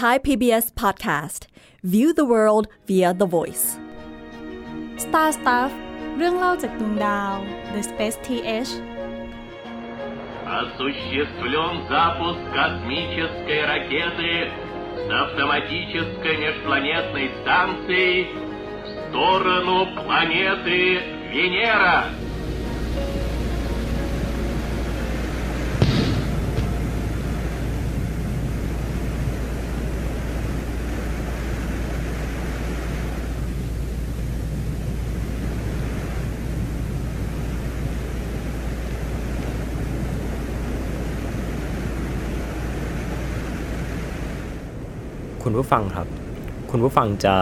Thai PBS podcast view the world via the voice Star Stuff เรื่องเล่าจากดวงดาว The Space TH Осуществлен запуск космической ракеты с автоматической межпланетной станцией в сторону планеты Венера. คุณผู้ฟังครับ คุณผู้ฟังจะ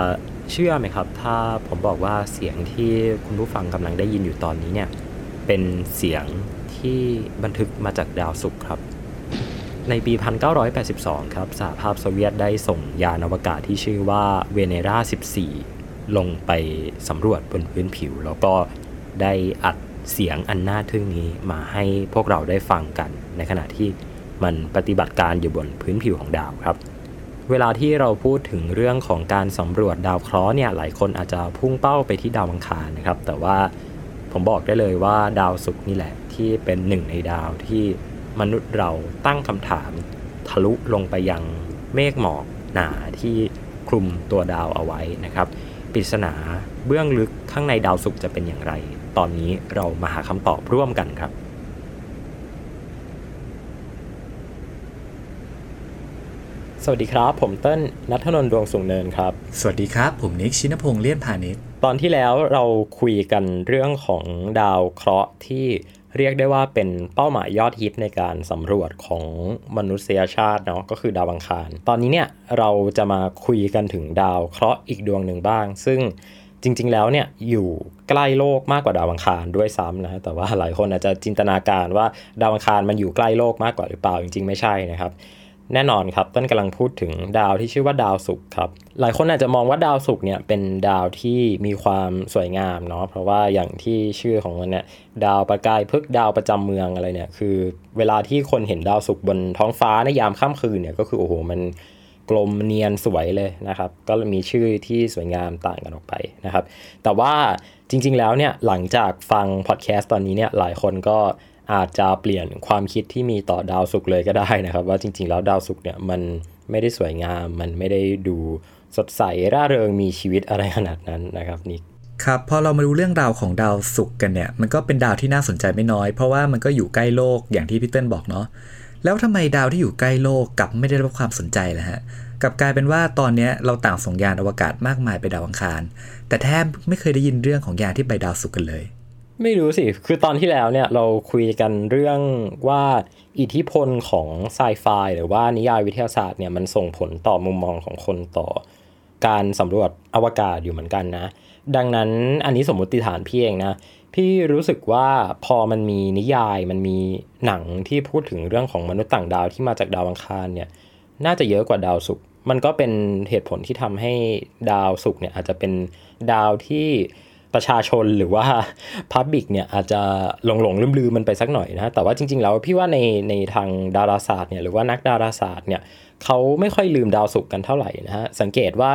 เชื่อไหมครับ ถ้าผมบอกว่าเสียงที่คุณผู้ฟังกำลังได้ยินอยู่ตอนนี้เนี่ย เป็นเสียงที่บันทึกมาจากดาวศุกร์ครับ ในปี 1982 ครับสหภาพโซเวียตได้ส่งยานอวกาศที่ชื่อว่าเวเนรา 14 ลงไปสำรวจบนพื้นผิว แล้วก็ได้อัดเสียงอันน่าทึ่งนี้มาให้พวกเราได้ฟังกัน ในขณะที่มันปฏิบัติการอยู่บนพื้นผิวของดาวครับ เวลาที่เราพูดถึงเรื่องของการสำรวจดาวเคราะห์เนี่ยหลายคนอาจจะพุ่งเป้าไปที่ดาวอังคารนะครับ แต่ว่าผมบอกได้เลยว่าดาวศุกร์นี่แหละที่เป็นหนึ่งในดาวที่มนุษย์เราตั้งคำถาม ทะลุลงไปยังเมฆหมอกหนาที่คลุมตัวดาวเอาไว้นะครับปริศนาเบื้องลึกข้างในดาวศุกร์จะเป็นอย่างไร ตอนนี้เรามาหาคำตอบร่วมกันครับ สวัสดีครับ ผมเต้นนัทนนท์ดวงสูงเนินครับ สวัสดีครับ ผมนิกชินพงษ์เลี่ยนพาณิชย์ตอนที่แล้วเราคุยกันเรื่องของดาวเคราะห์ที่เรียกได้ว่าเป็นเป้าหมายยอดฮิตในการสำรวจของมนุษยชาติเนาะก็คือดาวอังคาร ตอนนี้เนี่ยเราจะมาคุยกันถึงดาวเคราะห์อีกดวงหนึ่งบ้าง ซึ่งจริง ๆ แล้วเนี่ยอยู่ใกล้โลกมากกว่าดาวอังคารด้วยซ้ำนะแต่ว่าหลายคนอาจจะจินตนาการว่าดาวอังคารมันอยู่ใกล้โลกมากกว่าหรือเปล่าจริง ๆ ไม่ใช่นะครับ แน่นอนครับต้นกำลังพูดถึงดาวที่ชื่อว่าดาวศุกร์ครับหลายคนอาจจะมองว่าดาวศุกร์เนี่ยเป็นดาวที่มีความสวยงามเนาะเพราะว่าอย่างที่ชื่อของมันเนี่ยดาวประกายพึกษดาวประจำเมืองอะไรเนี่ยคือ เวลาที่คนเห็นดาวศุกร์บนท้องฟ้าในยามค่ำคืนเนี่ยก็คือโอ้โหมันกลมเนียนสวยเลยนะครับ ก็มีชื่อที่สวยงามต่างกันออกไปนะครับ แต่ว่าจริง ๆ แล้วเนี่ยหลังจากฟังพอดแคสต์ตอนนี้เนี่ยหลายคนก็ อาจจะเปลี่ยนความคิดที่มีต่อดาวศุกร์เลยก็ได้นะครับ ว่าจริง ๆ แล้วดาวศุกร์เนี่ยมันไม่ได้สวยงาม มันไม่ได้ดูสดใสร่าเริงมีชีวิตอะไรขนาดนั้นนะครับนิกครับพอเรามาดูเรื่องราวของดาวศุกร์กันเนี่ยมันก็เป็นดาวที่น่าสนใจไม่น้อย เพราะว่ามันก็อยู่ใกล้โลกอย่างที่พี่เติ้ลบอกเนาะแล้วทำไมดาวที่อยู่ใกล้โลกกลับไม่ได้รับความสนใจล่ะฮะกลับกลายเป็นว่าตอนนี้เราต่างส่งยานอวกาศมากมายไปดาวอังคาร แต่แทบไม่เคยได้ยินเรื่องของยานที่ไปดาวศุกร์กันเลย ไม่รู้สิ คือตอนที่แล้วเนี่ยเราคุยกันเรื่องว่าอิทธิพลของไซไฟหรือว่านิยายวิทยาศาสตร์เนี่ยมันส่งผลต่อมุมมองของคนต่อ การสำรวจอวกาศอยู่เหมือนกันนะ ดังนั้นอันนี้สมมติฐานพี่เองนะ พี่รู้สึกว่าพอมันมีนิยายมันมีหนังที่พูดถึงเรื่องของมนุษย์ต่างดาวที่มาจากดาวอังคารเนี่ยน่าจะเยอะกว่าดาวศุกร์มันก็เป็นเหตุผลที่ทำให้ดาวศุกร์เนี่ยอาจจะเป็นดาวที่ ประชาชนหรือว่าพับบิกเนี่ยอาจจะหลงหลงลืมลืมมันไปสักหน่อยนะแต่ว่าจริง ๆ แล้วพี่ว่าในในทางดาราศาสตร์เนี่ยหรือว่านักดาราศาสตร์เนี่ยเขาไม่ค่อยลืมดาวศุกร์กันเท่าไหร่นะฮะสังเกตว่า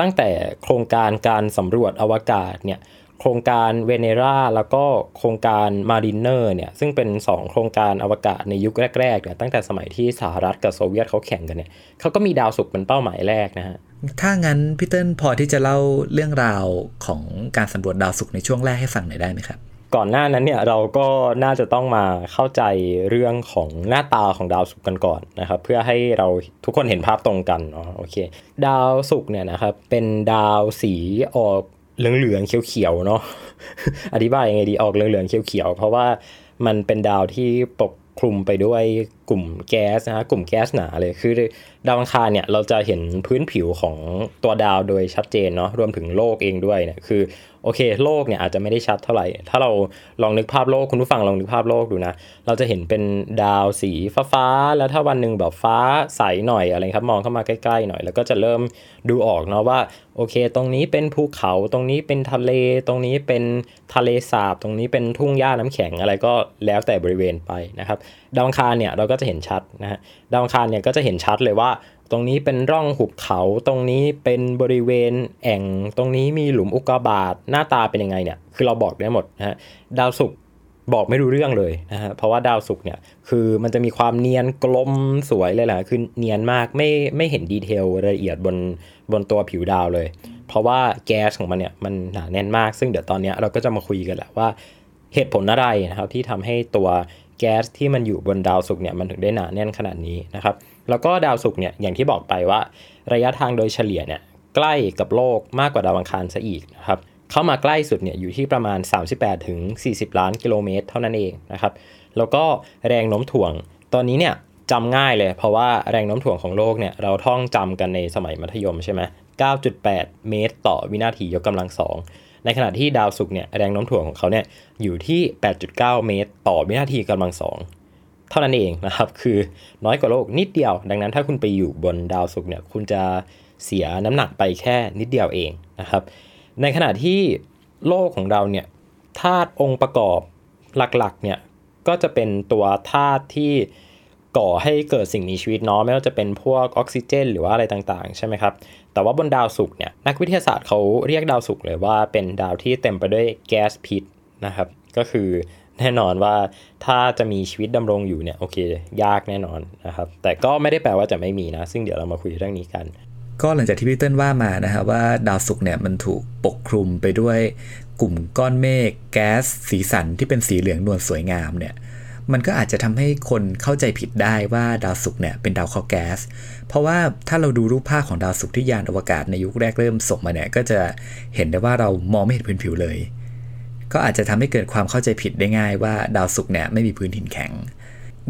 ตั้งแต่โครงการการสำรวจอวกาศเนี่ย โครงการเวเนราแล้วก็โครงการมาริเนอร์เนี่ยซึ่งเป็น 2 โครงการอวกาศในยุคแรกๆเนี่ยตั้งแต่สมัยที่สหรัฐกับโซเวียตเขาแข่งกันเนี่ยเขาก็มีดาวศุกร์เป็นเป้าหมายแรกนะฮะถ้างั้นพี่เติ้ลพอที่จะเล่าเรื่องราวของการสำรวจดาวศุกร์ในช่วงแรกให้ฟังหน่อยได้ไหมครับก่อนหน้านั้นเนี่ยเราก็น่าจะต้องมาเข้าใจเรื่องของหน้าตาของดาวศุกร์กันก่อนนะครับ เพื่อให้เราทุกคนเห็นภาพตรงกันเนาะโอเค ดาวศุกร์เนี่ยนะครับเป็นดาวสีออก เหลืองๆเขียวๆเนาะอธิบายยังไงดีออกเหลืองๆเขียวๆเพราะว่ามันเป็นดาวที่ปกคลุมไปด้วย กลุ่มแก๊สนะฮะกลุ่มแก๊สหนาเลยคือดาวอังคารเนี่ยเราจะเห็นพื้นผิวของตัวดาวโดยชัดเจนเนาะรวมถึงโลกเองด้วยเนี่ยคือโอเคโลกเนี่ยอาจจะไม่ได้ชัดเท่าไหร่ ถ้าเราลองนึกภาพโลกคุณผู้ฟังลองนึกภาพโลกดูนะ เราจะเห็นเป็นดาวสีฟ้าๆแล้วถ้าวันหนึ่งแบบฟ้าใสหน่อยอะไรครับมองเข้ามาใกล้ๆหน่อย แล้วก็จะเริ่มดูออกเนาะว่าโอเค ตรงนี้เป็นภูเขาตรงนี้เป็นทะเล ตรงนี้เป็นทะเลสาบ ตรงนี้เป็นทุ่งหญ้าน้ำแข็งอะไรก็แล้วแต่บริเวณไปนะครับ ดาวอังคารเนี่ยเราก็จะเห็นชัดนะฮะดาวอังคารเนี่ยก็จะเห็นชัดเลยว่า ตรงนี้เป็นร่องหุบเขาตรงนี้เป็นบริเวณแอ่งตรงนี้มีหลุมอุกกาบาตหน้าตาเป็นยังไงเนี่ยคือเราบอกได้หมดนะฮะดาวศุกร์บอกไม่รู้เรื่องเลยนะฮะเพราะว่าดาวศุกร์เนี่ยคือมันจะมีความเนียนกลมสวยเลยแหละคือเนียนมากไม่ไม่เห็นดีเทลรายละเอียดบนบนตัวผิวดาวเลย เพราะว่าแก๊สของมันเนี่ยมันหนาแน่นมาก ซึ่งเดี๋ยวตอนนี้เราก็จะมาคุยกันแหละว่าเหตุผลอะไรนะครับที่ทำให้ตัว แก๊สที่มันอยู่บนดาวศุกร์เนี่ยมันถึงได้หนาแน่นขนาดนี้นะครับ แล้วก็ดาวศุกร์เนี่ยอย่างที่บอกไปว่า ระยะทางโดยเฉลี่ยเนี่ยใกล้กับโลกมากกว่าดาวอังคารซะอีกนะครับเข้ามาใกล้สุดเนี่ยอยู่ที่ประมาณ 38ถึง40 ล้านกิโลเมตร เท่านั้นเองนะครับ แล้วก็แรงโน้มถ่วง ตอนนี้เนี่ยจำง่ายเลย เพราะว่าแรงโน้มถ่วงของโลกเนี่ยเราท่องจำกันในสมัยมัธยมใช่ไหม9.8 เมตรต่อวินาทียกกำลังสอง ในขณะที่ดาวศุกร์เนี่ยแรงโน้มถ่วงของเขาเนี่ยอยู่ที่ 8.9 เมตร ต่อวินาทีกำลังสองเท่านั้นเองนะครับคือน้อยกว่าโลกนิดเดียว ดังนั้นถ้าคุณไปอยู่บนดาวศุกร์เนี่ยคุณจะเสียน้ำหนักไปแค่นิดเดียวเองนะครับ ในขณะที่โลกของเราเนี่ยธาตุองค์ประกอบหลักๆเนี่ยก็จะเป็นตัวธาตุที่ก่อให้เกิดสิ่งมีชีวิตเนาะไม่ว่าจะเป็นพวกออกซิเจน หรือว่าอะไรต่างๆ ใช่ไหมครับ แต่ว่าบนดาวศุกร์เนี่ยนักวิทยาศาสตร์เขาเรียกดาวศุกร์เลยว่าเป็นดาวที่เต็มไปด้วยแก๊สพิษนะครับก็คือแน่นอนว่าถ้าจะมีชีวิตดำรงอยู่เนี่ยโอเค ยากแน่นอนนะครับแต่ก็ไม่ได้แปลว่าจะไม่มีนะ ซึ่งเดี๋ยวเรามาคุยเรื่องนี้กัน ก็หลังจากที่พี่เติ้ลว่ามานะครับว่าดาวศุกร์เนี่ยมันถูกปกคลุมไปด้วยกลุ่มก้อนเมฆแก๊สสีสันที่เป็นสีเหลืองนวลสวยงามเนี่ย มันก็อาจจะทำให้คนเข้าใจผิดได้ว่าดาวศุกร์เนี่ยเป็นดาวเคราะห์แก๊ส เพราะว่าถ้าเราดูรูปภาพของดาวศุกร์ที่ยานอวกาศในยุคแรกเริ่มส่งมาเนี่ยก็จะเห็นได้ว่าเรามองไม่เห็นพื้นผิวเลย ก็อาจจะทำให้เกิดความเข้าใจผิดได้ง่ายว่าดาวศุกร์เนี่ยไม่มีพื้นถิ่นแข็ง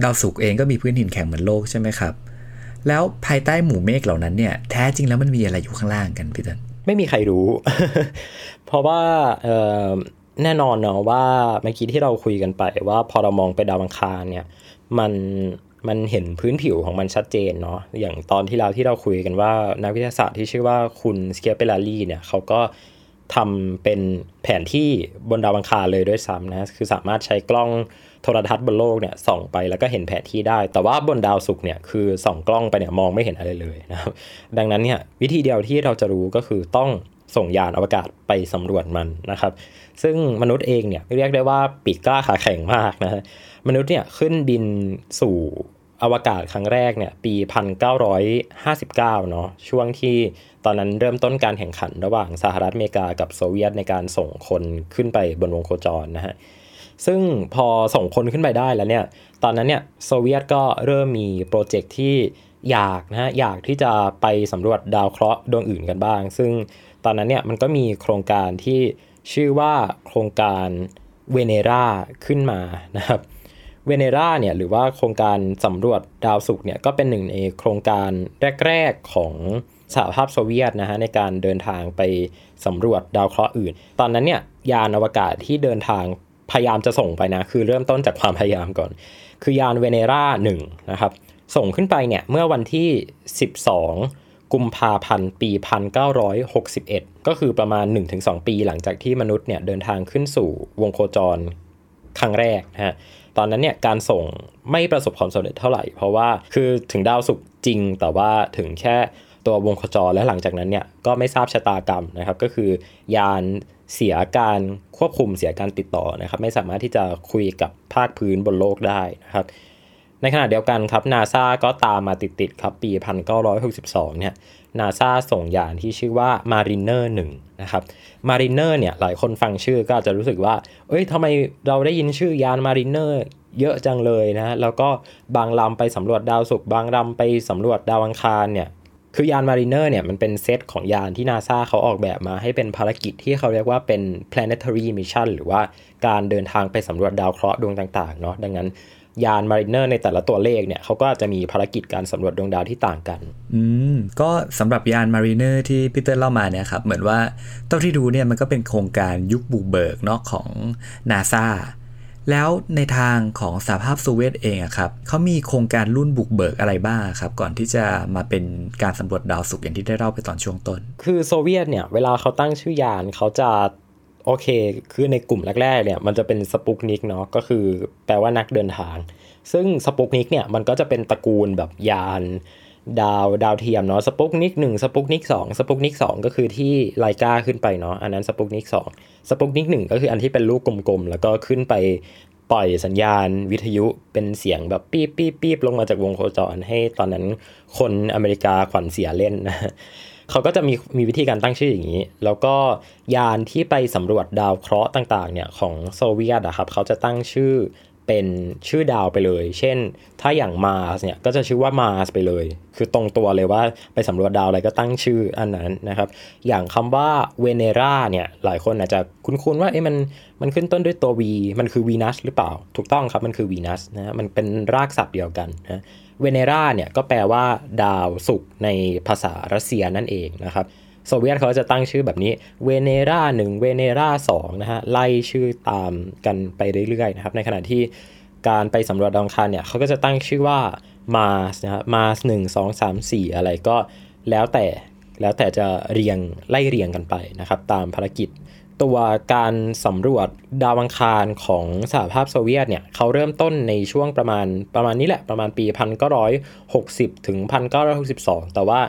ดาวศุกร์เองก็มีพื้นถิ่นแข็งเหมือนโลกใช่ไหมครับ แล้วภายใต้หมู่เมฆเหล่านั้นเนี่ยแท้จริงแล้วมันมีอะไรอยู่ข้างล่างกันพี่เติ้ลไม่มีใครรู้ เพราะว่า แน่นอนเนาะว่าเมื่อกี้ที่เราคุยกันไปว่าพอเรามองไปดาวอังคารเนี่ย มันมันเห็นพื้นผิวของมันชัดเจนเนาะอย่างตอนที่เราที่เราคุยกันว่านักวิทยาศาสตร์ที่ชื่อว่าคุณสเกียเปลารีเนี่ยเขาก็ทำเป็นแผนที่บนดาวอังคารเลยด้วยซ้ำนะคือสามารถใช้กล้องโทรทัศน์บนโลกเนี่ยส่องไปแล้วก็เห็นแผนที่ได้ แต่ว่าบนดาวศุกร์เนี่ยคือส่องกล้องไปเนี่ยมองไม่เห็นอะไรเลยนะครับดังนั้นเนี่ยวิธีเดียวที่เราจะรู้ก็คือต้อง ส่งยานอวกาศไปสำรวจมันนะครับ ซึ่งมนุษย์เองเนี่ยเรียกได้ว่าปีกกล้าขาแข็งมากนะฮะมนุษย์เนี่ยขึ้นบินสู่อวกาศครั้งแรกเนี่ยปี 1959 เนาะช่วงที่ตอนนั้นเริ่มต้นการแข่งขันระหว่างสหรัฐอเมริกากับโซเวียตในการส่งคนขึ้นไปบนวงโคจรนะฮะซึ่งพอส่งคนขึ้นไปได้แล้วเนี่ยตอนนั้นเนี่ยโซเวียตก็เริ่มมีโปรเจกต์ที่อยากนะฮะอยากที่จะไปสำรวจดาวเคราะห์ดวงอื่นกันบ้าง ซึ่ง ตอนนั้นเนี่ยมันก็มีโครงการที่ชื่อว่าโครงการเวเนราขึ้นมานะครับเวเนราเนี่ยหรือว่าโครงการสำรวจดาวศุกร์เนี่ยก็เป็นหนึ่งในโครงการแรก ๆ ของสหภาพโซเวียตนะฮะในการเดินทางไปสำรวจดาวเคราะห์อื่น ตอนนั้นเนี่ยยานอวกาศที่เดินทางพยายามจะส่งไปนะ คือเริ่มต้นจากความพยายามก่อน คือยานเวเนรา1นะครับ ส่งขึ้นไปเนี่ยเมื่อวันที่ 12 กุมภาพันธ์ปี 1961 ก็คือประมาณ 1-2 ปีหลังจากที่มนุษย์เนี่ยเดินทางขึ้นสู่วงโคจรครั้งแรกนะฮะ ตอนนั้นเนี่ยการส่งไม่ประสบความสำเร็จเท่าไหร่ เพราะว่าคือถึงดาวศุกร์จริง แต่ว่าถึงแค่ตัววงโคจรและหลังจากนั้นเนี่ยก็ไม่ทราบชะตากรรมนะครับ ก็คือยานเสียการควบคุมเสียการติดต่อนะครับ ไม่สามารถที่จะคุยกับภาคพื้นบนโลกได้นะครับ ในขณะเดียวกันครับนาซาก็ตามมาติดๆครับปี 1962 เนี่ยนาซาส่งยานที่ชื่อว่า Mariner 1 นะครับ Mariner เนี่ยหลายคนฟังชื่อก็อาจจะรู้สึกว่า เอ้ยทำไมเราได้ยินชื่อยาน Mariner เยอะจังเลยนะ แล้วก็บางลำไปสำรวจดาวศุกร์บางลำไปสำรวจดาวอังคารเนี่ยคือยาน Mariner เนี่ยมันเป็นเซตของยานที่นาซาเขาออกแบบมาให้เป็นภารกิจที่เขาเรียกว่าเป็น planetary mission หรือว่าการเดินทางไปสำรวจดาวเคราะห์ดวงต่างๆเนาะดังนั้น ยานมาริเนอร์ในแต่ละตัวเลขเนี่ยเขาก็จะมีภารกิจการสำรวจดวงดาวที่ต่างกัน อืม ก็สำหรับยานมารีเนอร์ที่พีเตอร์เล่ามาเนี่ยครับ เหมือนว่าเท่าที่ดูเนี่ยมันก็เป็นโครงการยุคบุกเบิกเนาะของนาซาแล้วในทางของสหภาพโซเวียตเองอะครับเขามีโครงการรุ่นบุกเบิกอะไรบ้างครับ ก่อนที่จะมาเป็นการสำรวจดาวศุกร์อย่างที่ได้เล่าไปตอนช่วงต้น คือโซเวียตเนี่ย เวลาเขาตั้งชื่อยานเขาจะ โอเค คือในกลุ่มแรกๆเนี่ยมันจะเป็นสปุกนิกเนาะก็คือแปลว่านักเดินทาง ซึ่งสปุกนิกเนี่ยมันก็จะเป็นตระกูลแบบยาน ดาวดาวเทียมเนาะสปุตนิกหนึ่งสปุตนิกสองสปุตนิกสองก็คือที่ไลกาขึ้นไปเนาะอันนั้นสปุตนิกสองสปุตนิกหนึ่งก็คืออันที่เป็นลูกกลมๆ แล้วก็ขึ้นไปปล่อยสัญญาณวิทยุเป็นเสียงแบบปี๊บปี๊บปี๊บลงมาจากวงโคจรให้ตอนนั้นคนอเมริกาขวัญเสียเล่นนะ เขาก็จะมีมีวิธีการตั้งชื่ออย่างนี้ แล้วก็ยานที่ไปสำรวจดาวเคราะห์ต่างๆเนี่ยของโซเวียตอะครับเขาจะตั้งชื่อเป็นชื่อดาวไปเลย เช่น ถ้าอย่างมาสเนี่ยก็จะชื่อว่ามาสไปเลย คือตรงตัวเลยว่าไปสำรวจดาวอะไรก็ตั้งชื่ออันนั้นนะครับ อย่างคำว่าเวเนราเนี่ย หลายคนอาจจะคุ้นๆว่าเอ๊ะมันมันขึ้นต้นด้วยตัว V มันคือวีนัสหรือเปล่า ถูกต้องครับ มันคือวีนัสนะ มันเป็นรากศัพท์เดียวกันนะ เวเนราเนี่ยก็แปลว่าดาวศุกร์ในภาษารัสเซียนั่นเองนะครับโซเวียตเขาจะตั้งชื่อแบบนี้เวเนราหนึ่งเวเนราสองนะฮะไล่ชื่อตามกันไปเรื่อยๆนะครับในขณะที่การไปสำรวจดาวอังคารเนี่ยเขาก็จะตั้งชื่อว่ามาสนะฮะมาสหนึ่งสองสามสี่อะไรก็แล้วแต่แล้วแต่จะเรียงไล่เรียงกันไปนะครับตามภารกิจ ตัวการสำรวจดาวอังคารของสหภาพโซเวียตเนี่ยเขาเริ่มต้นในช่วงประมาณประมาณนี้แหละประมาณปี 1960 ถึง 1962 แต่ว่า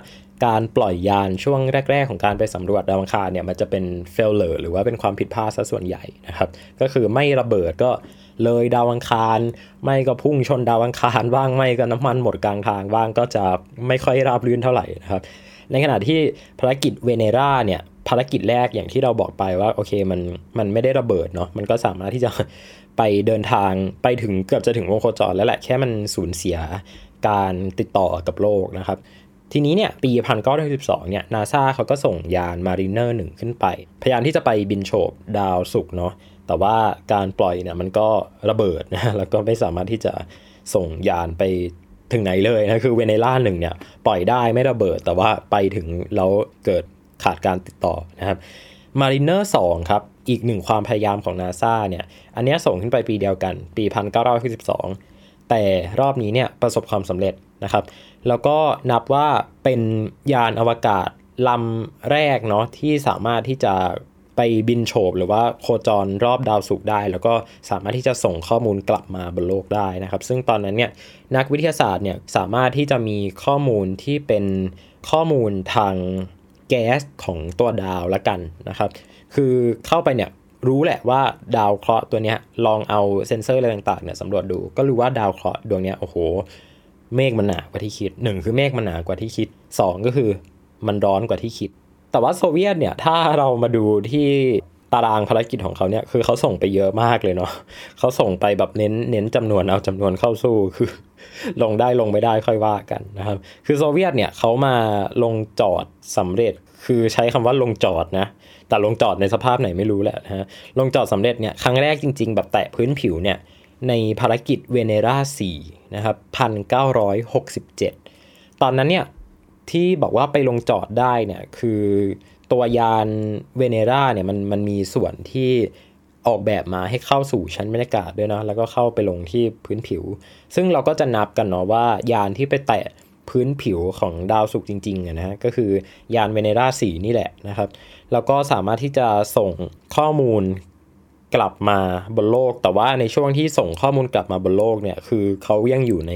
การปล่อยยานช่วงแรก ๆ ของการไปสำรวจดาวอังคารเนี่ยมันจะเป็น failure หรือว่าเป็นความผิดพลาดซะส่วนใหญ่นะครับก็คือไม่ระเบิดก็เลยดาวอังคาร ไม่ก็พุ่งชนดาวอังคารบ้างไม่ก็น้ำมันหมดกลางทางบ้างก็จะไม่ค่อยราบรื่นเท่าไหร่นะครับในขณะที่ภารกิจเวเนราเนี่ย ภารกิจแรกอย่างที่เราบอกไปว่าโอเคมันมันไม่ได้ระเบิดเนาะมันก็สามารถที่จะไปเดินทางไปถึงเกือบจะถึงวงโคจรแล้วแหละแค่มันสูญเสียการติดต่อกับโลกนะครับ ทีนี้เนี่ยปี1962เนี่ยนาซาเขาก็ส่งยานมารีเนอร์หนึ่งขึ้นไป พยายามที่จะไปบินโฉบดาวศุกร์เนาะแต่ว่าการปล่อยเนี่ยมันก็ระเบิดนะแล้วก็ไม่สามารถที่จะส่งยานไปถึงไหนเลยนะคือเวเนราหนึ่งเนี่ยปล่อยได้ไม่ระเบิดแต่ว่าไปถึงแล้วเกิด ขาดการติดต่อนะครับมารีเนอร์สองครับ อีกหนึ่งความพยายามของนาซาเนี่ย อันนี้ส่งขึ้นไปปีเดียวกัน ปี 1912แต่รอบนี้เนี่ยประสบความสำเร็จนะครับ แล้วก็นับว่าเป็นยานอวกาศลำแรกเนาะที่สามารถที่จะไปบินโฉบหรือว่าโคจรรอบดาวศุกร์ได้ แล้วก็สามารถที่จะส่งข้อมูลกลับมาบนโลกได้นะครับ ซึ่งตอนนั้นเนี่ยนักวิทยาศาสตร์เนี่ยสามารถที่จะมีข้อมูลที่เป็นข้อมูลทาง แก๊สของตัวดาวละกันนะครับ คือเข้าไปเนี่ยรู้แหละว่าดาวเคราะห์ตัวนี้ลองเอาเซ็นเซอร์อะไรต่างๆเนี่ยสำรวจดูก็รู้ว่าดาวเคราะห์ดวงนี้โอ้โห เมฆมันหนากว่าที่คิดหนึ่งคือเมฆมันหนากว่าที่คิดสองก็คือมันร้อนกว่าที่คิด แต่ว่าโซเวียตเนี่ยถ้าเรามาดูที่ ตารางภารกิจของเขาเนี่ยคือเขาส่งไปเยอะมากเลยเนาะเขาส่งไปแบบเน้นเน้นจำนวนเอาจำนวนเข้าสู้คือ ลงได้ลงไม่ได้ค่อยว่ากันนะครับ คือโซเวียตเนี่ยเขามาลงจอดสำเร็จคือใช้คำว่าลงจอดนะ แต่ลงจอดในสภาพไหนไม่รู้แหละนะฮะลงจอดสำเร็จเนี่ยครั้งแรกจริง ๆ แบบแตะพื้นผิวเนี่ยในภารกิจเวเนรา4นะครับ1967ตอนนั้นเนี่ยที่บอกว่าไปลงจอดได้เนี่ยคือ ตัวยานเวเนราเนี่ยมันมันมีส่วนที่ออกแบบมาให้เข้าสู่ชั้นบรรยากาศด้วยเนาะแล้วก็เข้าไปลงที่พื้นผิว ซึ่งเราก็จะนับกันเนาะว่ายานที่ไปแตะพื้นผิวของดาวศุกร์จริงๆนะฮะก็คือยานเวเนราสีนี่แหละนะครับแล้วก็สามารถที่จะส่งข้อมูลกลับมาบนโลก แต่ว่าในช่วงที่ส่งข้อมูลกลับมาบนโลกเนี่ยคือเขายังอยู่ใน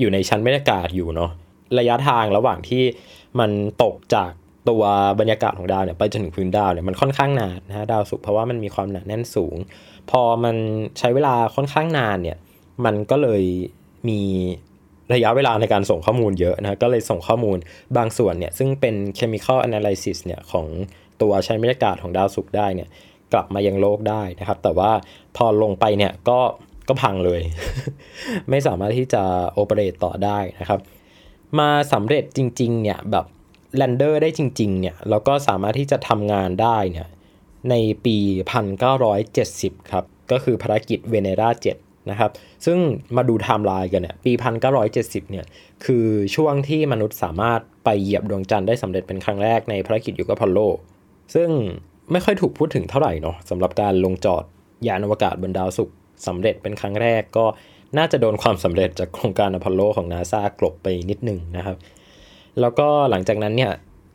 อยู่ในชั้นบรรยากาศอยู่เนาะระยะทางระหว่างที่มันตกจาก ตัวบรรยากาศของดาวเนี่ยไปจนถึงพื้นดาวเนี่ยมันค่อนข้างนานนะฮะดาวศุกร์เพราะว่ามันมีความหนาแน่นสูง พอมันใช้เวลาค่อนข้างนานเนี่ยมันก็เลยมีระยะเวลาในการส่งข้อมูลเยอะนะก็เลยส่งข้อมูลบางส่วนเนี่ยซึ่งเป็น chemical analysis เนี่ยของตัวใช้บรรยากาศของดาวศุกร์ได้เนี่ยกลับมายังโลกได้นะครับ แต่ว่าพอลงไปเนี่ยก็ก็พังเลย ไม่สามารถที่จะโอเปเรตต่อได้นะครับ มาสำเร็จจริงๆเนี่ยแบบ แลนเดอร์ได้จริง ๆ เนี่ย แล้วก็สามารถที่จะทำงานได้เนี่ย ในปี 1970 ครับ ก็คือภารกิจเวเนรา7นะครับ ซึ่งมาดูไทม์ไลน์กันเนี่ย ปี 1970 เนี่ย คือช่วงที่มนุษย์สามารถไปเหยียบดวงจันทร์ได้สำเร็จเป็นครั้งแรกในภารกิจยุคอพอลโล ซึ่งไม่ค่อยถูกพูดถึงเท่าไหร่เนาะสำหรับการลงจอดยานอวกาศบนดาวศุกร์สำเร็จเป็นครั้งแรกก็น่าจะโดนความสำเร็จจากโครงการอพอลโลของนาซากลบไปนิดหนึ่งนะครับ แล้วก็หลังจากนั้นเนี่ย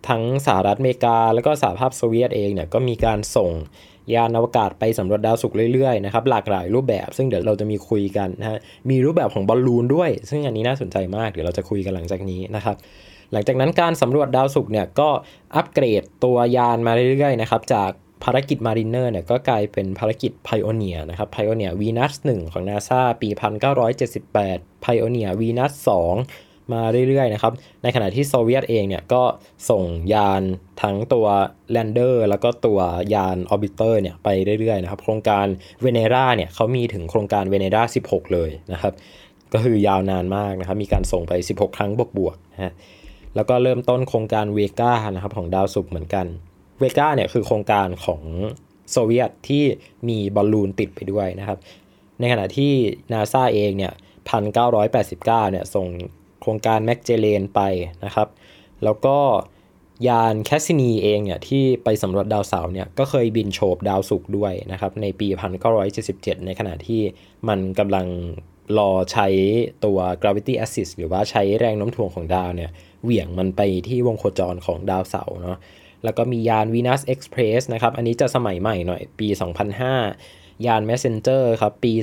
ทั้งสหรัฐอเมริกา แล้วก็สหภาพโซเวียตเองเนี่ยก็มีการส่งยานอวกาศไปสำรวจดาวศุกร์เรื่อยๆนะครับหลากหลายรูปแบบ ซึ่งเดี๋ยวเราจะมีคุยกันนะฮะมีรูปแบบของบอลลูนด้วย ซึ่งอันนี้น่าสนใจมากเดี๋ยวเราจะคุยกันหลังจากนี้นะครับหลังจากนั้นการสำรวจดาวศุกร์เนี่ยก็อัปเกรดตัวยานมาเรื่อยๆนะครับจากภารกิจมารีเนอร์เนี่ยก็กลายเป็นภารกิจไพโอเนียนะครับไพโอเนียวีนัส1ของ NASA ปี 1978ไพโอเนียวีนัส2 มาเรื่อยๆนะครับ ในขณะที่โซเวียตเองเนี่ยก็ส่งยานทั้งตัว lander แล้วก็ตัวยาน orbiter เนี่ยไปเรื่อยๆนะครับ โครงการเวเนราเนี่ยเขามีถึงโครงการเวเนรา16 เลยนะครับ ก็คือยาวนานมากนะครับ มีการส่งไป 16 ครั้งบวกๆนะฮะแล้วก็เริ่มต้นโครงการเวก้านะครับของดาวศุกร์เหมือนกัน เวก้าเนี่ยคือโครงการของโซเวียตที่มีบอลลูนติดไปด้วยนะครับ ในขณะที่นาซาเองเนี่ย1989เนี่ยส่ง โครงการแมกเจเลนไปนะครับ แล้วก็ยานแคสซินีเองเนี่ยที่ไปสำรวจดาวเสาร์เนี่ยก็เคยบินโฉบดาวศุกร์ด้วยนะครับในปี 1977 ในขณะที่มันกำลังรอใช้ตัว gravity assist หรือว่าใช้แรงโน้มถ่วงของดาวเนี่ยเหวี่ยงมันไปที่วงโคจรของดาวเสาร์เนาะแล้วก็มียาน Venus Express นะครับ อันนี้จะสมัยใหม่หน่อยปี 2005 ยาน Messenger ครับปี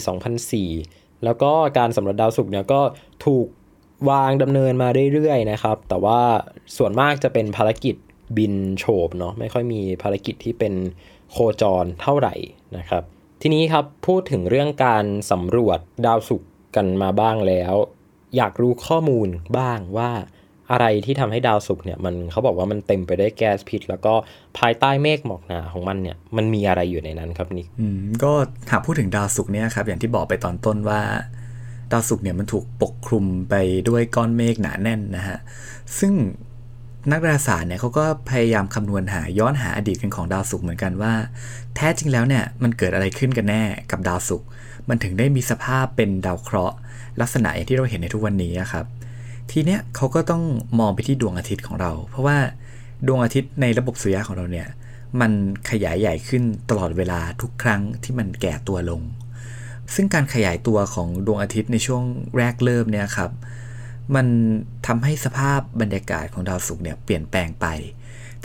2004 แล้วก็การสำรวจดาวศุกร์เนี่ยก็ถูก วางดำเนินมาเรื่อยๆนะครับ แต่ว่าส่วนมากจะเป็นภารกิจบินโฉบเนาะไม่ค่อยมีภารกิจที่เป็นโคจรเท่าไหร่นะครับ ทีนี้ครับพูดถึงเรื่องการสำรวจดาวศุกร์กันมาบ้างแล้ว อยากรู้ข้อมูลบ้างว่าอะไรที่ทำให้ดาวศุกร์เนี่ยมันเขาบอกว่ามันเต็มไปด้วยแก๊สพิษ แล้วก็ภายใต้เมฆหมอกหนาของมันเนี่ยมันมีอะไรอยู่ในนั้นครับนิกก็หากพูดถึงดาวศุกร์เนี่ยครับอย่างที่บอกไปตอนต้นว่า ดาวศุกร์เนี่ยมันถูกปกคลุมไปด้วยก้อนเมฆหนาแน่นนะฮะ ซึ่งนักดาราศาสตร์เนี่ยเขาก็พยายามคำนวณหาย้อนหาอดีตกันของดาวศุกร์เหมือนกันว่า แท้จริงแล้วเนี่ยมันเกิดอะไรขึ้นกันแน่กับดาวศุกร์มันถึงได้มีสภาพเป็นดาวเคราะห์ ลักษณะอย่างที่เราเห็นในทุกวันนี้ครับ ทีเนี้ยเขาก็ต้องมองไปที่ดวงอาทิตย์ของเรา เพราะว่าดวงอาทิตย์ในระบบสุริยะของเราเนี่ยมันขยายใหญ่ขึ้นตลอดเวลาทุกครั้งที่มันแก่ตัวลง ซึ่งการขยายตัวของดวงอาทิตย์ในช่วงแรกเริ่มเนี่ยครับ มันทำให้สภาพบรรยากาศของดาวศุกร์เนี่ยเปลี่ยนแปลงไป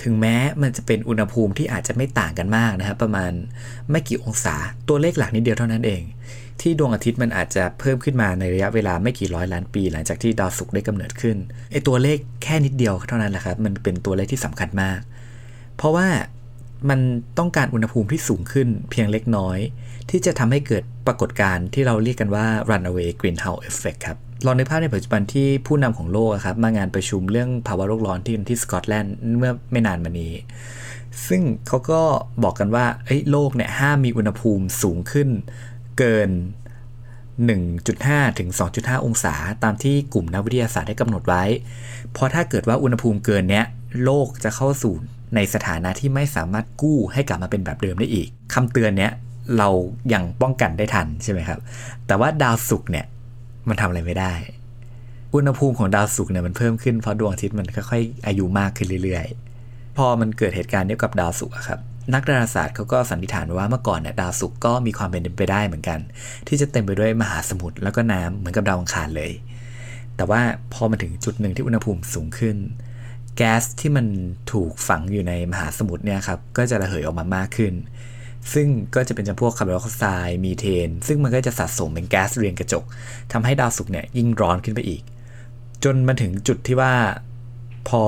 ถึงแม้มันจะเป็นอุณหภูมิที่อาจจะไม่ต่างกันมากนะครับประมาณไม่กี่องศาตัวเลขหลักนิดเดียวเท่านั้นเอง ที่ดวงอาทิตย์มันอาจจะเพิ่มขึ้นมาในระยะเวลาไม่กี่ร้อยล้านปี หลังจากที่ดาวศุกร์ได้กำเนิดขึ้นไอตัวเลขแค่นิดเดียวเท่านั้นแหละครับมันเป็นตัวเลขที่สำคัญมาก เพราะว่า มันต้องการอุณหภูมิที่สูงขึ้นเพียงเล็กน้อย ที่จะทำให้เกิดปรากฏการณ์ที่เราเรียกกันว่า runaway greenhouse effect ครับลองในภาพในปัจจุบันที่ผู้นำของโลกครับมางานประชุมเรื่องภาวะโลกร้อนที่ที่สกอตแลนด์เมื่อไม่นานมานี้ ซึ่งเขาก็บอกกันว่าโลกเนี่ยห้ามมีอุณหภูมิสูงขึ้นเกิน 1.5 ถึง 2.5 องศา ตามที่กลุ่มนักวิทยาศาสตร์ได้กำหนดไว้ เพราะถ้าเกิดว่าอุณหภูมิเกินเนี้ยโลกจะเข้าสู่ ในสถานะที่ไม่สามารถกู้ให้กลับมาเป็นแบบเดิมได้อีกคำเตือนเนี้ยเรายัางป้องกันได้ทันใช่ไหมครับ แต่ว่าดาวศุกร์เนี่ยมันทำอะไรไม่ได้ อุณหภูมิของดาวศุกร์เนี่ยมันเพิ่มขึ้นเพราะดวงอาทิตย์มันค่อยๆอายุมากขึ้นเรื่อยๆ พอมันเกิดเหตุการณ์เดียวกับดาวศุกร์ครับนักดาราศาสตร์เขาก็สันนิษฐานว่าเมื่อก่อนเนี่ยดาวศุกร์ก็มีความเป็นไปได้เหมือนกัน ที่จะเต็มไปด้วยมหาสมุทรแล้วก็น้ำเหมือนกับดาวอังคารเลย แต่ว่าพอมาถึงจุดหนึ่งที่อุณหภูมิสูงขึ้น แก๊สที่มันถูกฝังอยู่ในมหาสมุทรเนี่ยครับก็จะระเหยออกมามากขึ้น ซึ่งก็จะเป็นจำพวกคาร์บอนไดออกไซด์มีเทน ซึ่งมันก็จะสะสมเป็นแก๊สเรียงกระจกทำให้ดาวศุกร์เนี่ยยิ่งร้อนขึ้นไปอีก จนมาถึงจุดที่ว่าพอ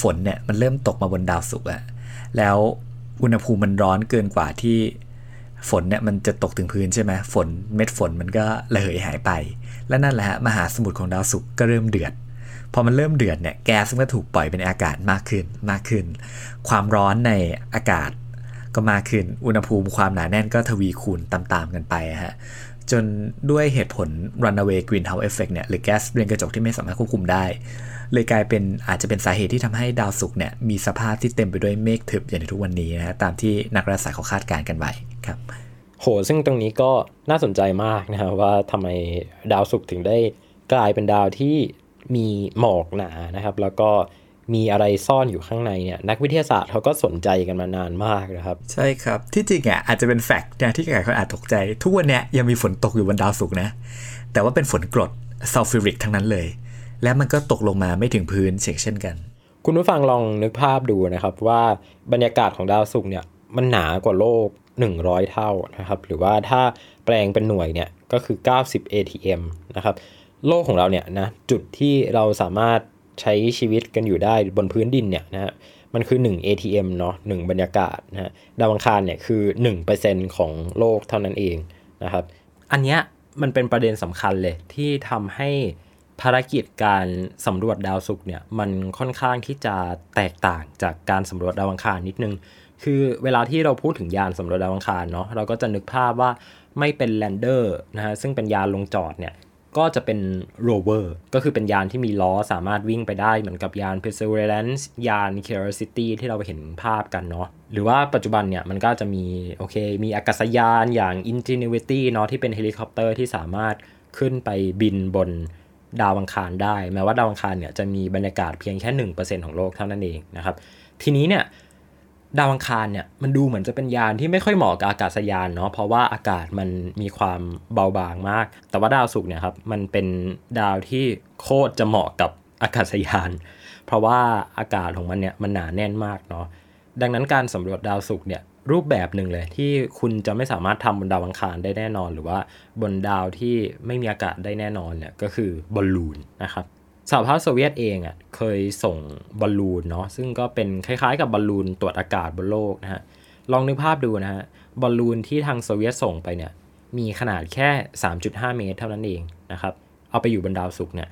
ฝนเนี่ยมันเริ่มตกมาบนดาวศุกร์อะแล้วอุณหภูมิมันร้อนเกินกว่าที่ฝนเนี่ยมันจะตกถึงพื้นใช่ไหมฝนเม็ดฝนมันก็ระเหยหายไป และนั่นแหละฮะมหาสมุทรของดาวศุกร์ก็เริ่มเดือด พอมันเริ่มเดือดเนี่ยแก๊สมันก็ถูกปล่อยเป็นอากาศมากขึ้นมากขึ้น ความร้อนในอากาศก็มากขึ้น อุณหภูมิความหนาแน่นก็ทวีคูณตามๆกันไปฮะจนด้วยเหตุผล runaway greenhouse effect เนี่ยหรือแก๊สเรือนกระจกที่ไม่สามารถควบคุมได้ เลยกลายเป็นอาจจะเป็นสาเหตุที่ทำให้ดาวศุกร์เนี่ยมีสภาพที่เต็มไปด้วยเมฆทึบอย่างในทุกวันนี้นะฮะตามที่นักดาราศาสตร์เขาคาดการณ์กันไว้ครับโหซึ่งตรงนี้ก็น่าสนใจมากนะครับว่าทำไมดาวศุกร์ถึงได้กลายเป็นดาวที่ มีหมอกหนานะครับ แล้วก็มีอะไรซ่อนอยู่ข้างในเนี่ยนักวิทยาศาสตร์เขาก็สนใจกันมานานมากนะครับ ใช่ครับ ที่จริงอะอาจจะเป็นแฟกต์นะที่ใครเขาอาจตกใจ ทุกวันเนี้ยยังมีฝนตกอยู่บนดาวศุกร์นะ แต่ว่าเป็นฝนกรดซัลฟิริกทั้งนั้นเลย และมันก็ตกลงมาไม่ถึงพื้นเช่นกัน คุณผู้ฟังลองนึกภาพดูนะครับว่าบรรยากาศของดาวศุกร์เนี่ยมันหนากว่าโลก 100 เท่านะครับ หรือว่าถ้าแปลงเป็นหน่วยเนี่ยก็คือ 90 ATM นะครับ โลกของเราเนี่ยนะจุดที่เราสามารถใช้ชีวิตกันอยู่ได้บนพื้นดินเนี่ยนะฮะมันคือ 1 ATM เนาะ1บรรยากาศนะฮะดาวอังคารเนี่ยคือ 1%ของโลกเท่านั้นเองนะครับ อันเนี้ยมันเป็นประเด็นสำคัญเลยที่ทำให้ภารกิจการสำรวจดาวศุกร์เนี่ยมันค่อนข้างที่จะแตกต่างจากการสำรวจดาวอังคารนิดนึง คือเวลาที่เราพูดถึงยานสำรวจดาวอังคารเนาะเราก็จะนึกภาพว่าไม่เป็น lander นะฮะซึ่งเป็นยานลงจอดเนี่ย ก็จะเป็นโรเวอร์ก็คือเป็นยานที่มีล้อสามารถวิ่งไปได้เหมือนกับยาน Perseverance ยาน Curiosity ที่เราไปเห็นภาพกันเนาะหรือว่าปัจจุบันเนี่ยมันก็จะมีโอเค มีอากาศยานอย่าง Ingenuity เนาะที่เป็นเฮลิคอปเตอร์ที่สามารถขึ้นไปบินบนดาวอังคารได้ แม้ว่าดาวอังคารเนี่ยจะมีบรรยากาศเพียงแค่ 1%ของโลกเท่านั้นเองนะครับทีนี้เนี่ย ดาวอังคารเนี่ยมันดูเหมือนจะเป็นยานที่ไม่ค่อยเหมาะกับอากาศยานเนาะเพราะว่าอากาศมันมีความเบาบางมาก แต่ว่าดาวศุกร์เนี่ยครับมันเป็นดาวที่โคตรจะเหมาะกับอากาศยาน เพราะว่าอากาศของมันเนี่ยมันหนาแน่นมากเนาะดังนั้นการสำรวจดาวศุกร์เนี่ยรูปแบบหนึ่งเลยที่คุณจะไม่สามารถทำบนดาวอังคารได้แน่นอน หรือว่าบนดาวที่ไม่มีอากาศได้แน่นอนเนี่ยก็คือบอลลูนนะครับ สหภาพโซเวียตเองอะเคยส่งบอลลูนเนาะซึ่งก็เป็นคล้ายๆกับบอลลูนตรวจอากาศบนโลกนะฮะลองนึกภาพดูนะฮะบอลลูนที่ทางโซเวียตส่งไปเนี่ยมีขนาดแค่ 3.5 เมตรเท่านั้นเองนะครับเอาไปอยู่บนดาวศุกร์เนี่ย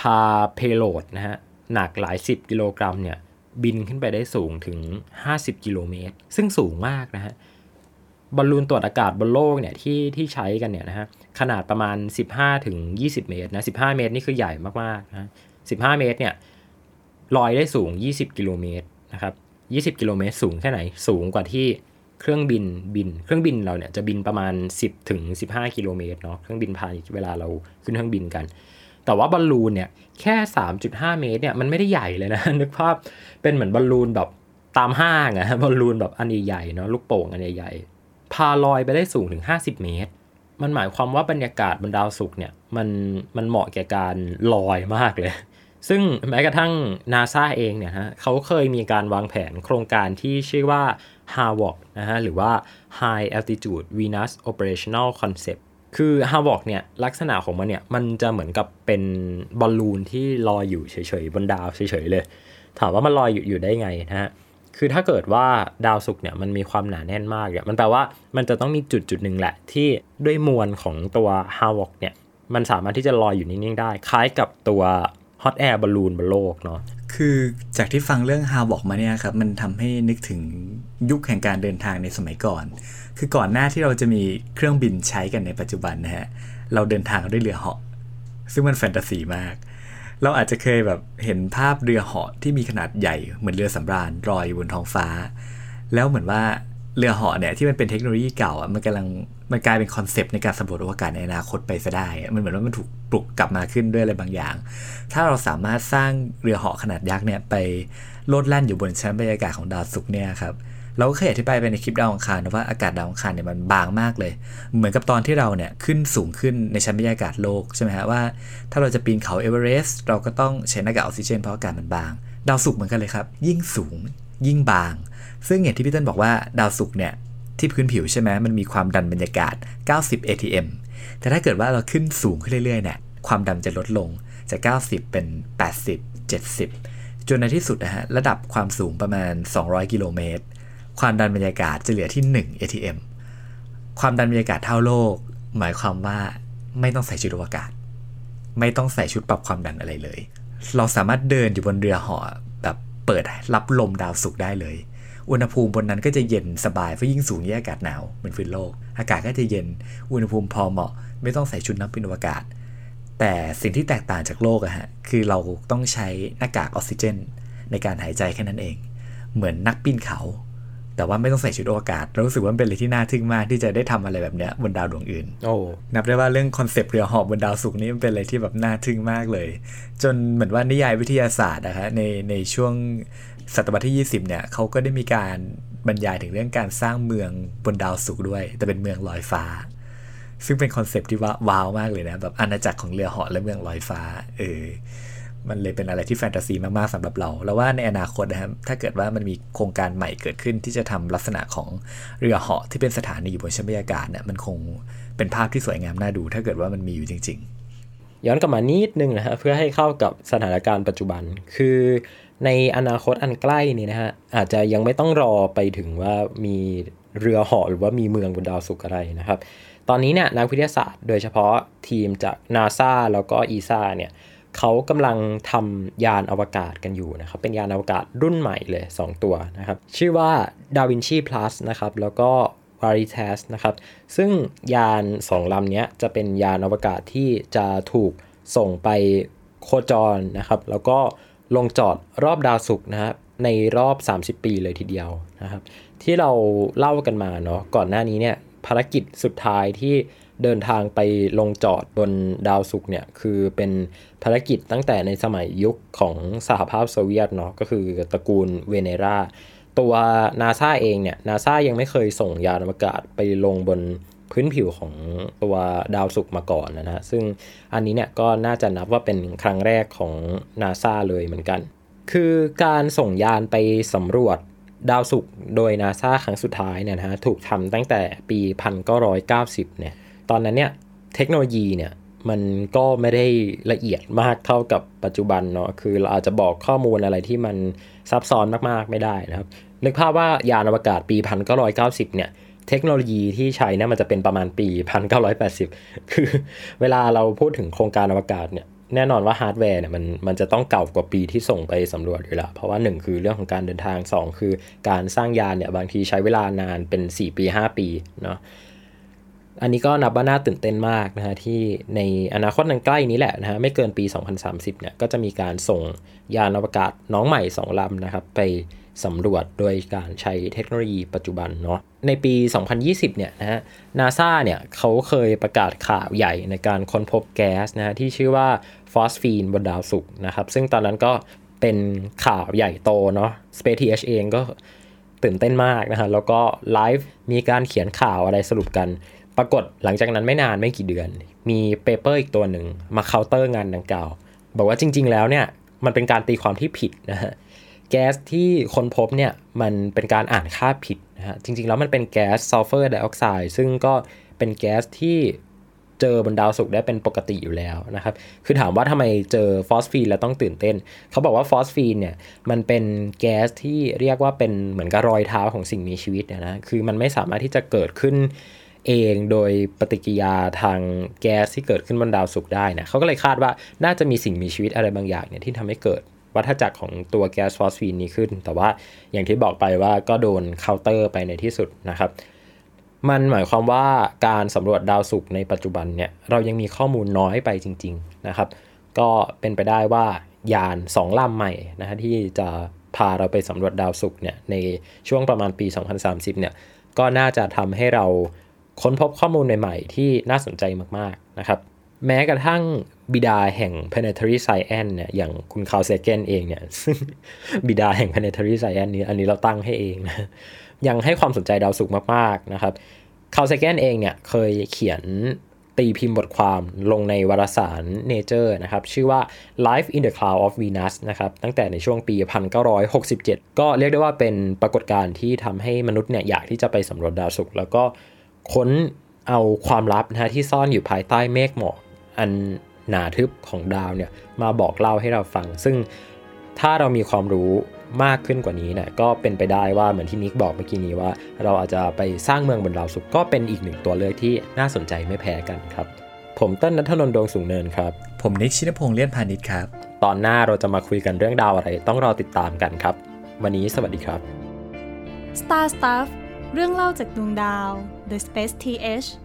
พาเพโลดนะฮะหนักหลาย 10 กิโลกรัมเนี่ยบินขึ้นไปได้สูงถึง 50 กิโลเมตร ซึ่งสูงมากนะฮะบอลลูนตรวจอากาศบนโลกเนี่ยที่ที่ใช้กันเนี่ยนะฮะ ขนาดประมาณ 15ถึง20 เมตรนะ15 เมตรนี่คือใหญ่มากๆนะ15 เมตรเนี่ยลอยได้สูง 20 กิโลเมตรนะครับ 20 กิโลเมตรสูงแค่ไหน สูงกว่าที่เครื่องบินบิน เครื่องบินเราเนี่ยจะบินประมาณ 10ถึง15 กิโลเมตรเนาะ เครื่องบินพาณิชย์เวลาเราขึ้นเครื่องบินกัน แต่ว่าบอลลูนเนี่ยแค่ 3.5 เมตรเนี่ยมันไม่ได้ใหญ่เลยนะ นึกภาพเป็นเหมือนบอลลูนแบบตามห้างอะบอลลูนแบบอันใหญ่ๆเนาะลูกโป่งอันใหญ่ๆพาลอยไปได้สูงถึง 50 เมตร มันหมายความว่าบรรยากาศบนดาวศุกร์เนี่ยมันมันเหมาะแก่การลอยมากเลย ซึ่งแม้กระทั่งนาซาเองเนี่ยฮะเขาเคยมีการวางแผนโครงการที่ชื่อว่า HAWOC นะฮะหรือว่า High Altitude Venus Operational Concept คือ HAWOC เนี่ยลักษณะของมันเนี่ยมันจะเหมือนกับเป็นบอลลูนที่ลอยอยู่เฉยๆบนดาวเฉยๆเลย ถามว่ามันลอยอยู่อยู่ได้ไงนะฮะ คือถ้าเกิดว่าดาวศุกร์เนี่ยมันมีความหนาแน่นมากเนี่ยมันแปลว่ามันจะต้องมีจุดจุดหนึ่งแหละ ที่ด้วยมวลของตัวHAVOC เนี่ยมันสามารถที่จะลอยอยู่นิ่งๆได้ คล้ายกับตัว hot air balloon บนโลกเนาะคือจากที่ฟังเรื่อง HAVOC มาเนี่ยครับ มันทำให้นึกถึงยุคแห่งการเดินทางในสมัยก่อน คือก่อนหน้าที่เราจะมีเครื่องบินใช้กันในปัจจุบันนะฮะเราเดินทางด้วยเรือเหาะซึ่งมันแฟนตาซีมาก เราอาจจะเคยแบบเห็นภาพเรือเหาะที่มีขนาดใหญ่เหมือนเรือสำราญลอยอยู่บนท้องฟ้า แล้วเหมือนว่าเรือเหาะเนี่ยที่มันเป็นเทคโนโลยีเก่าอะมันกำลังมันกลายเป็น concept ในการสำรวจอวกาศในอนาคตไปซะได้ มันเหมือนว่ามันถูกปลุกกลับมาขึ้นด้วยอะไรบางอย่าง ถ้าเราสามารถสร้างเรือเหาะขนาดยักษ์เนี่ยไปโลดแล่นอยู่บนชั้นบรรยากาศของดาวศุกร์เนี่ยครับ เราก็เคยอธิบายไปในคลิปดาวอังคารนะว่าอากาศดาวอังคารเนี่ยมันบางมากเลย เหมือนกับตอนที่เราเนี่ยขึ้นสูงขึ้นในชั้นบรรยากาศโลกใช่ไหมฮะว่า ถ้าเราจะปีนเขาเอเวอเรสต์เราก็ต้องใช้หน้ากากออกซิเจนเพราะอากาศมันบาง ดาวศุกร์เหมือนกันเลยครับ ยิ่งสูง ยิ่งบาง ซึ่งอย่างที่พี่ต้นบอกว่าดาวศุกร์เนี่ยที่พื้นผิวใช่ไหมมันมีความดันบรรยากาศ 90 ATM แต่ถ้าเกิดว่าเราขึ้นสูงขึ้นเรื่อยๆเนี่ยความดันจะลดลงจาก 90 เป็น 80 70 จนในที่สุดนะฮะระดับความสูงประมาณ 200 กิโลเมตร ความดันบรรยากาศจะเหลือที่ 1 ATM ความดันบรรยากาศเท่าโลก หมายความว่าไม่ต้องใส่ชุดอวกาศ ไม่ต้องใส่ชุดปรับความดันอะไรเลย เราสามารถเดินอยู่บนเรือเหาะแบบเปิดรับลมดาวศุกได้เลย อุณหภูมิบนนั้นก็จะเย็นสบายเพราะยิ่งสูงยิ่งอากาศหนาวเหมือนพื้นโลก อากาศก็จะเย็นอุณหภูมิพอเหมาะ ไม่ต้องใส่ชุดนักบินอวกาศ แต่สิ่งที่แตกต่างจากโลกอะฮะคือเราต้องใช้หน้ากากออกซิเจน ในการหายใจแค่นั้นเอง เหมือนนักปีนเขา แต่ว่าไม่ต้องใส่ชุดอวกาศเรารู้สึกว่ามันเป็นอะไรที่น่าทึ่งมากที่จะได้ทำอะไรแบบเนี้ยบนดาวดวงอื่น โอ้ นับได้ว่าเรื่อง concept เรือเหาะบนดาวศุกร์นี่มันเป็นอะไรที่แบบน่าทึ่งมากเลย จนเหมือนว่านิยายวิทยาศาสตร์นะคะในในช่วงศตวรรษที่ 20 เนี่ยเขาก็ได้มีการบรรยายถึงเรื่องการสร้างเมืองบนดาวศุกร์ด้วย แต่เป็นเมืองลอยฟ้า ซึ่งเป็น concept ที่ว่าว้าวมากเลยนะแบบอาณาจักรของเรือเหาะและเมืองลอยฟ้าเออ มันเลยเป็นอะไรที่แฟนตาซีมากๆสำหรับเราแล้วว่าในอนาคตนะครับถ้าเกิดว่ามันมีโครงการใหม่เกิดขึ้นที่จะทำลักษณะของเรือเหาะที่เป็นสถานีอยู่บนชั้นบรรยากาศเนี่ยมันคงเป็นภาพที่สวยงามน่าดู ถ้าเกิดว่ามันมีอยู่จริงย้อนกลับมานิดนึงนะฮะเพื่อให้เข้ากับสถานการณ์ปัจจุบัน คือในอนาคตอันใกล้นี้นะฮะอาจจะยังไม่ต้องรอไปถึงว่ามีเรือเหาะหรือว่ามีเมืองบนดาวศุกร์อะไรนะครับ ตอนนี้เนี่ยนักวิทยาศาสตร์ โดยเฉพาะทีมจากนาซาแล้วก็อีซาเนี่ย เขากำลังทำยานอวกาศกันอยู่นะครับ เป็นยานอวกาศรุ่นใหม่เลย 2 ตัวนะครับ ชื่อว่า Da Vinci Plus นะครับ แล้วก็ Veritas นะครับ ซึ่งยาน 2ลำนี้จะเป็นยานอวกาศที่จะถูกส่งไปโคจรนะครับ แล้วก็ลงจอดรอบดาวศุกร์นะครับในรอบ 30 ปีเลยทีเดียวนะครับ ที่เราเล่ากันมาเนาะก่อนหน้านี้เนี่ยภารกิจสุดท้ายที่ เดินทางไปลงจอดบนดาวศุกร์เนี่ยคือเป็นภารกิจตั้งแต่ในสมัยยุคของสหภาพโซเวียตเนาะก็คือตระกูลเวเนราตัวนาซาเองเนี่ยนาซายังไม่เคยส่งยานอวกาศไปลงบนพื้นผิวของตัวดาวศุกร์มาก่อนนะฮะซึ่งอันนี้เนี่ยก็น่าจะนับว่าเป็นครั้งแรกของนาซาเลยเหมือนกัน คือการส่งยานไปสำรวจดาวศุกร์โดยนาซาครั้งสุดท้ายเนี่ยนะฮะถูกทำตั้งแต่ปี 1990 เนี่ย ตอนนั้นเนี่ยเทคโนโลยีเนี่ยมันก็ไม่ได้ละเอียดมากเท่ากับปัจจุบันเนาะคือเราอาจจะบอกข้อมูลอะไรที่มันซับซ้อนมากๆไม่ได้นะครับ นึกภาพว่ายานอวกาศปี 1990 เนี่ยเทคโนโลยีที่ใช้เนี่ยมันจะเป็นประมาณปี 1980 คือเวลาเราพูดถึงโครงการอวกาศเนี่ยแน่นอนว่าฮาร์ดแวร์เนี่ยมันมันจะต้องเก่ากว่าปีที่ส่งไปสำรวจอยู่แล้ว เพราะว่า 1 คือเรื่องของการเดินทาง 2 คือการสร้างยานเนี่ยบางทีใช้เวลานานเป็น 4 ปี 5 ปีเนาะ อันนี้ก็นับว่าน่าตื่นเต้นมากนะฮะที่ในอนาคตนันใกล้นี้แหละนะฮะไม่เกินปี 2030 เนี่ยก็จะมีการส่งยานอวกาศน้องใหม่ 2 ลำนะครับ ไปสำรวจโดยการใช้เทคโนโลยีปัจจุบันเนาะในปี 2020 เนี่ยนะฮะนาซาเนี่ยเขาเคยประกาศข่าวใหญ่ในการค้นพบแก๊สนะฮะที่ชื่อว่าฟอสฟีนบนดาวศุกร์นะครับ ซึ่งตอนนั้นก็เป็นข่าวใหญ่โตเนาะ Space TH เองก็ตื่นเต้นมากนะฮะแล้วก็ไลฟ์มีการเขียนข่าวอะไรสรุปกัน ปรากฏหลังจากนั้นไม่นานไม่กี่เดือน มี paper อีกตัวหนึ่งมาเคาน์เตอร์งานดังกล่าวบอกว่าจริง ๆ แล้วเนี่ยมันเป็นการตีความที่ผิดนะฮะแก๊สที่ค้นพบเนี่ยมันเป็นการอ่านค่าผิดนะฮะจริง ๆ แล้วมันเป็นแก๊สซัลเฟอร์ไดออกไซด์ซึ่งก็เป็นแก๊สที่เจอบนดาวศุกร์ได้เป็นปกติอยู่แล้วนะครับ คือถามว่าทำไมเจอฟอสฟีนแล้วต้องตื่นเต้น เขาบอกว่าฟอสฟีนเนี่ยมันเป็นแก๊สที่เรียกว่าเป็นเหมือนกับรอยเท้าของสิ่งมีชีวิตนะนะ คือมันไม่สามารถที่จะเกิดขึ้น เองโดยปฏิกิริยาทางแก๊สที่เกิดขึ้นบนดาวศุกร์ได้นะเขาก็เลยคาดว่าน่าจะมีสิ่งมีชีวิตอะไรบางอย่างเนี่ยที่ทำให้เกิดวัฏจักรของตัวแก๊สฟอสฟีนนี้ขึ้น แต่ว่าอย่างที่บอกไปว่าก็โดนเคาน์เตอร์ไปในที่สุดนะครับมันหมายความว่าการสำรวจดาวศุกร์ในปัจจุบันเนี่ยเรายังมีข้อมูลน้อยไปจริง ๆนะครับ ก็เป็นไปได้ว่ายานสองลำใหม่นะฮะที่จะพาเราไปสำรวจดาวศุกร์เนี่ยในช่วงประมาณปี 2030เนี่ยก็น่าจะทำให้เรา ค้นพบข้อมูลใหม่ ๆ ที่น่าสนใจมากๆนะครับ แม้กระทั่งบิดาแห่ง planetary science เนี่ยอย่างคุณ Carl Sagan เองเนี่ยซึ่งบิดาแห่ง planetary science นี้อันนี้เราตั้งให้เองนะยังให้ความสนใจดาวศุกร์มากๆนะครับ Carl Sagan เองเนี่ยเคยเขียนตีพิมพ์บทความลงในวารสาร Nature นะครับ ชื่อว่า Life in the Cloud of Venus นะครับ ตั้งแต่ในช่วงปี 1967 ก็เรียกได้ว่าเป็นปรากฏการณ์ที่ทำให้มนุษย์เนี่ยอยากที่จะไปสำรวจดาวศุกร์แล้วก็ ค้นเอาความลับนะฮะที่ซ่อนอยู่ภายใต้เมฆหมอกอันหนาทึบของดาวเนี่ยมาบอกเล่าให้เราฟัง ซึ่งถ้าเรามีความรู้มากขึ้นกว่านี้เนี่ยก็เป็นไปได้ว่าเหมือนที่นิกบอกเมื่อกี้นี้ว่า เราอาจจะไปสร้างเมืองบนดาวศุกร์ก็เป็นอีกหนึ่งตัวเลือกที่น่าสนใจไม่แพ้กันครับ ผมเต้นนัทนนท์ดวงสูงเนินครับ ผมนิกชินพงษ์เลี่ยนพาณิชย์ครับ ตอนหน้าเราจะมาคุยกันเรื่องดาวอะไร ต้องรอติดตามกันครับ วันนี้สวัสดีครับ Star Stuff เรื่องเล่าจากดวงดาว The Space TH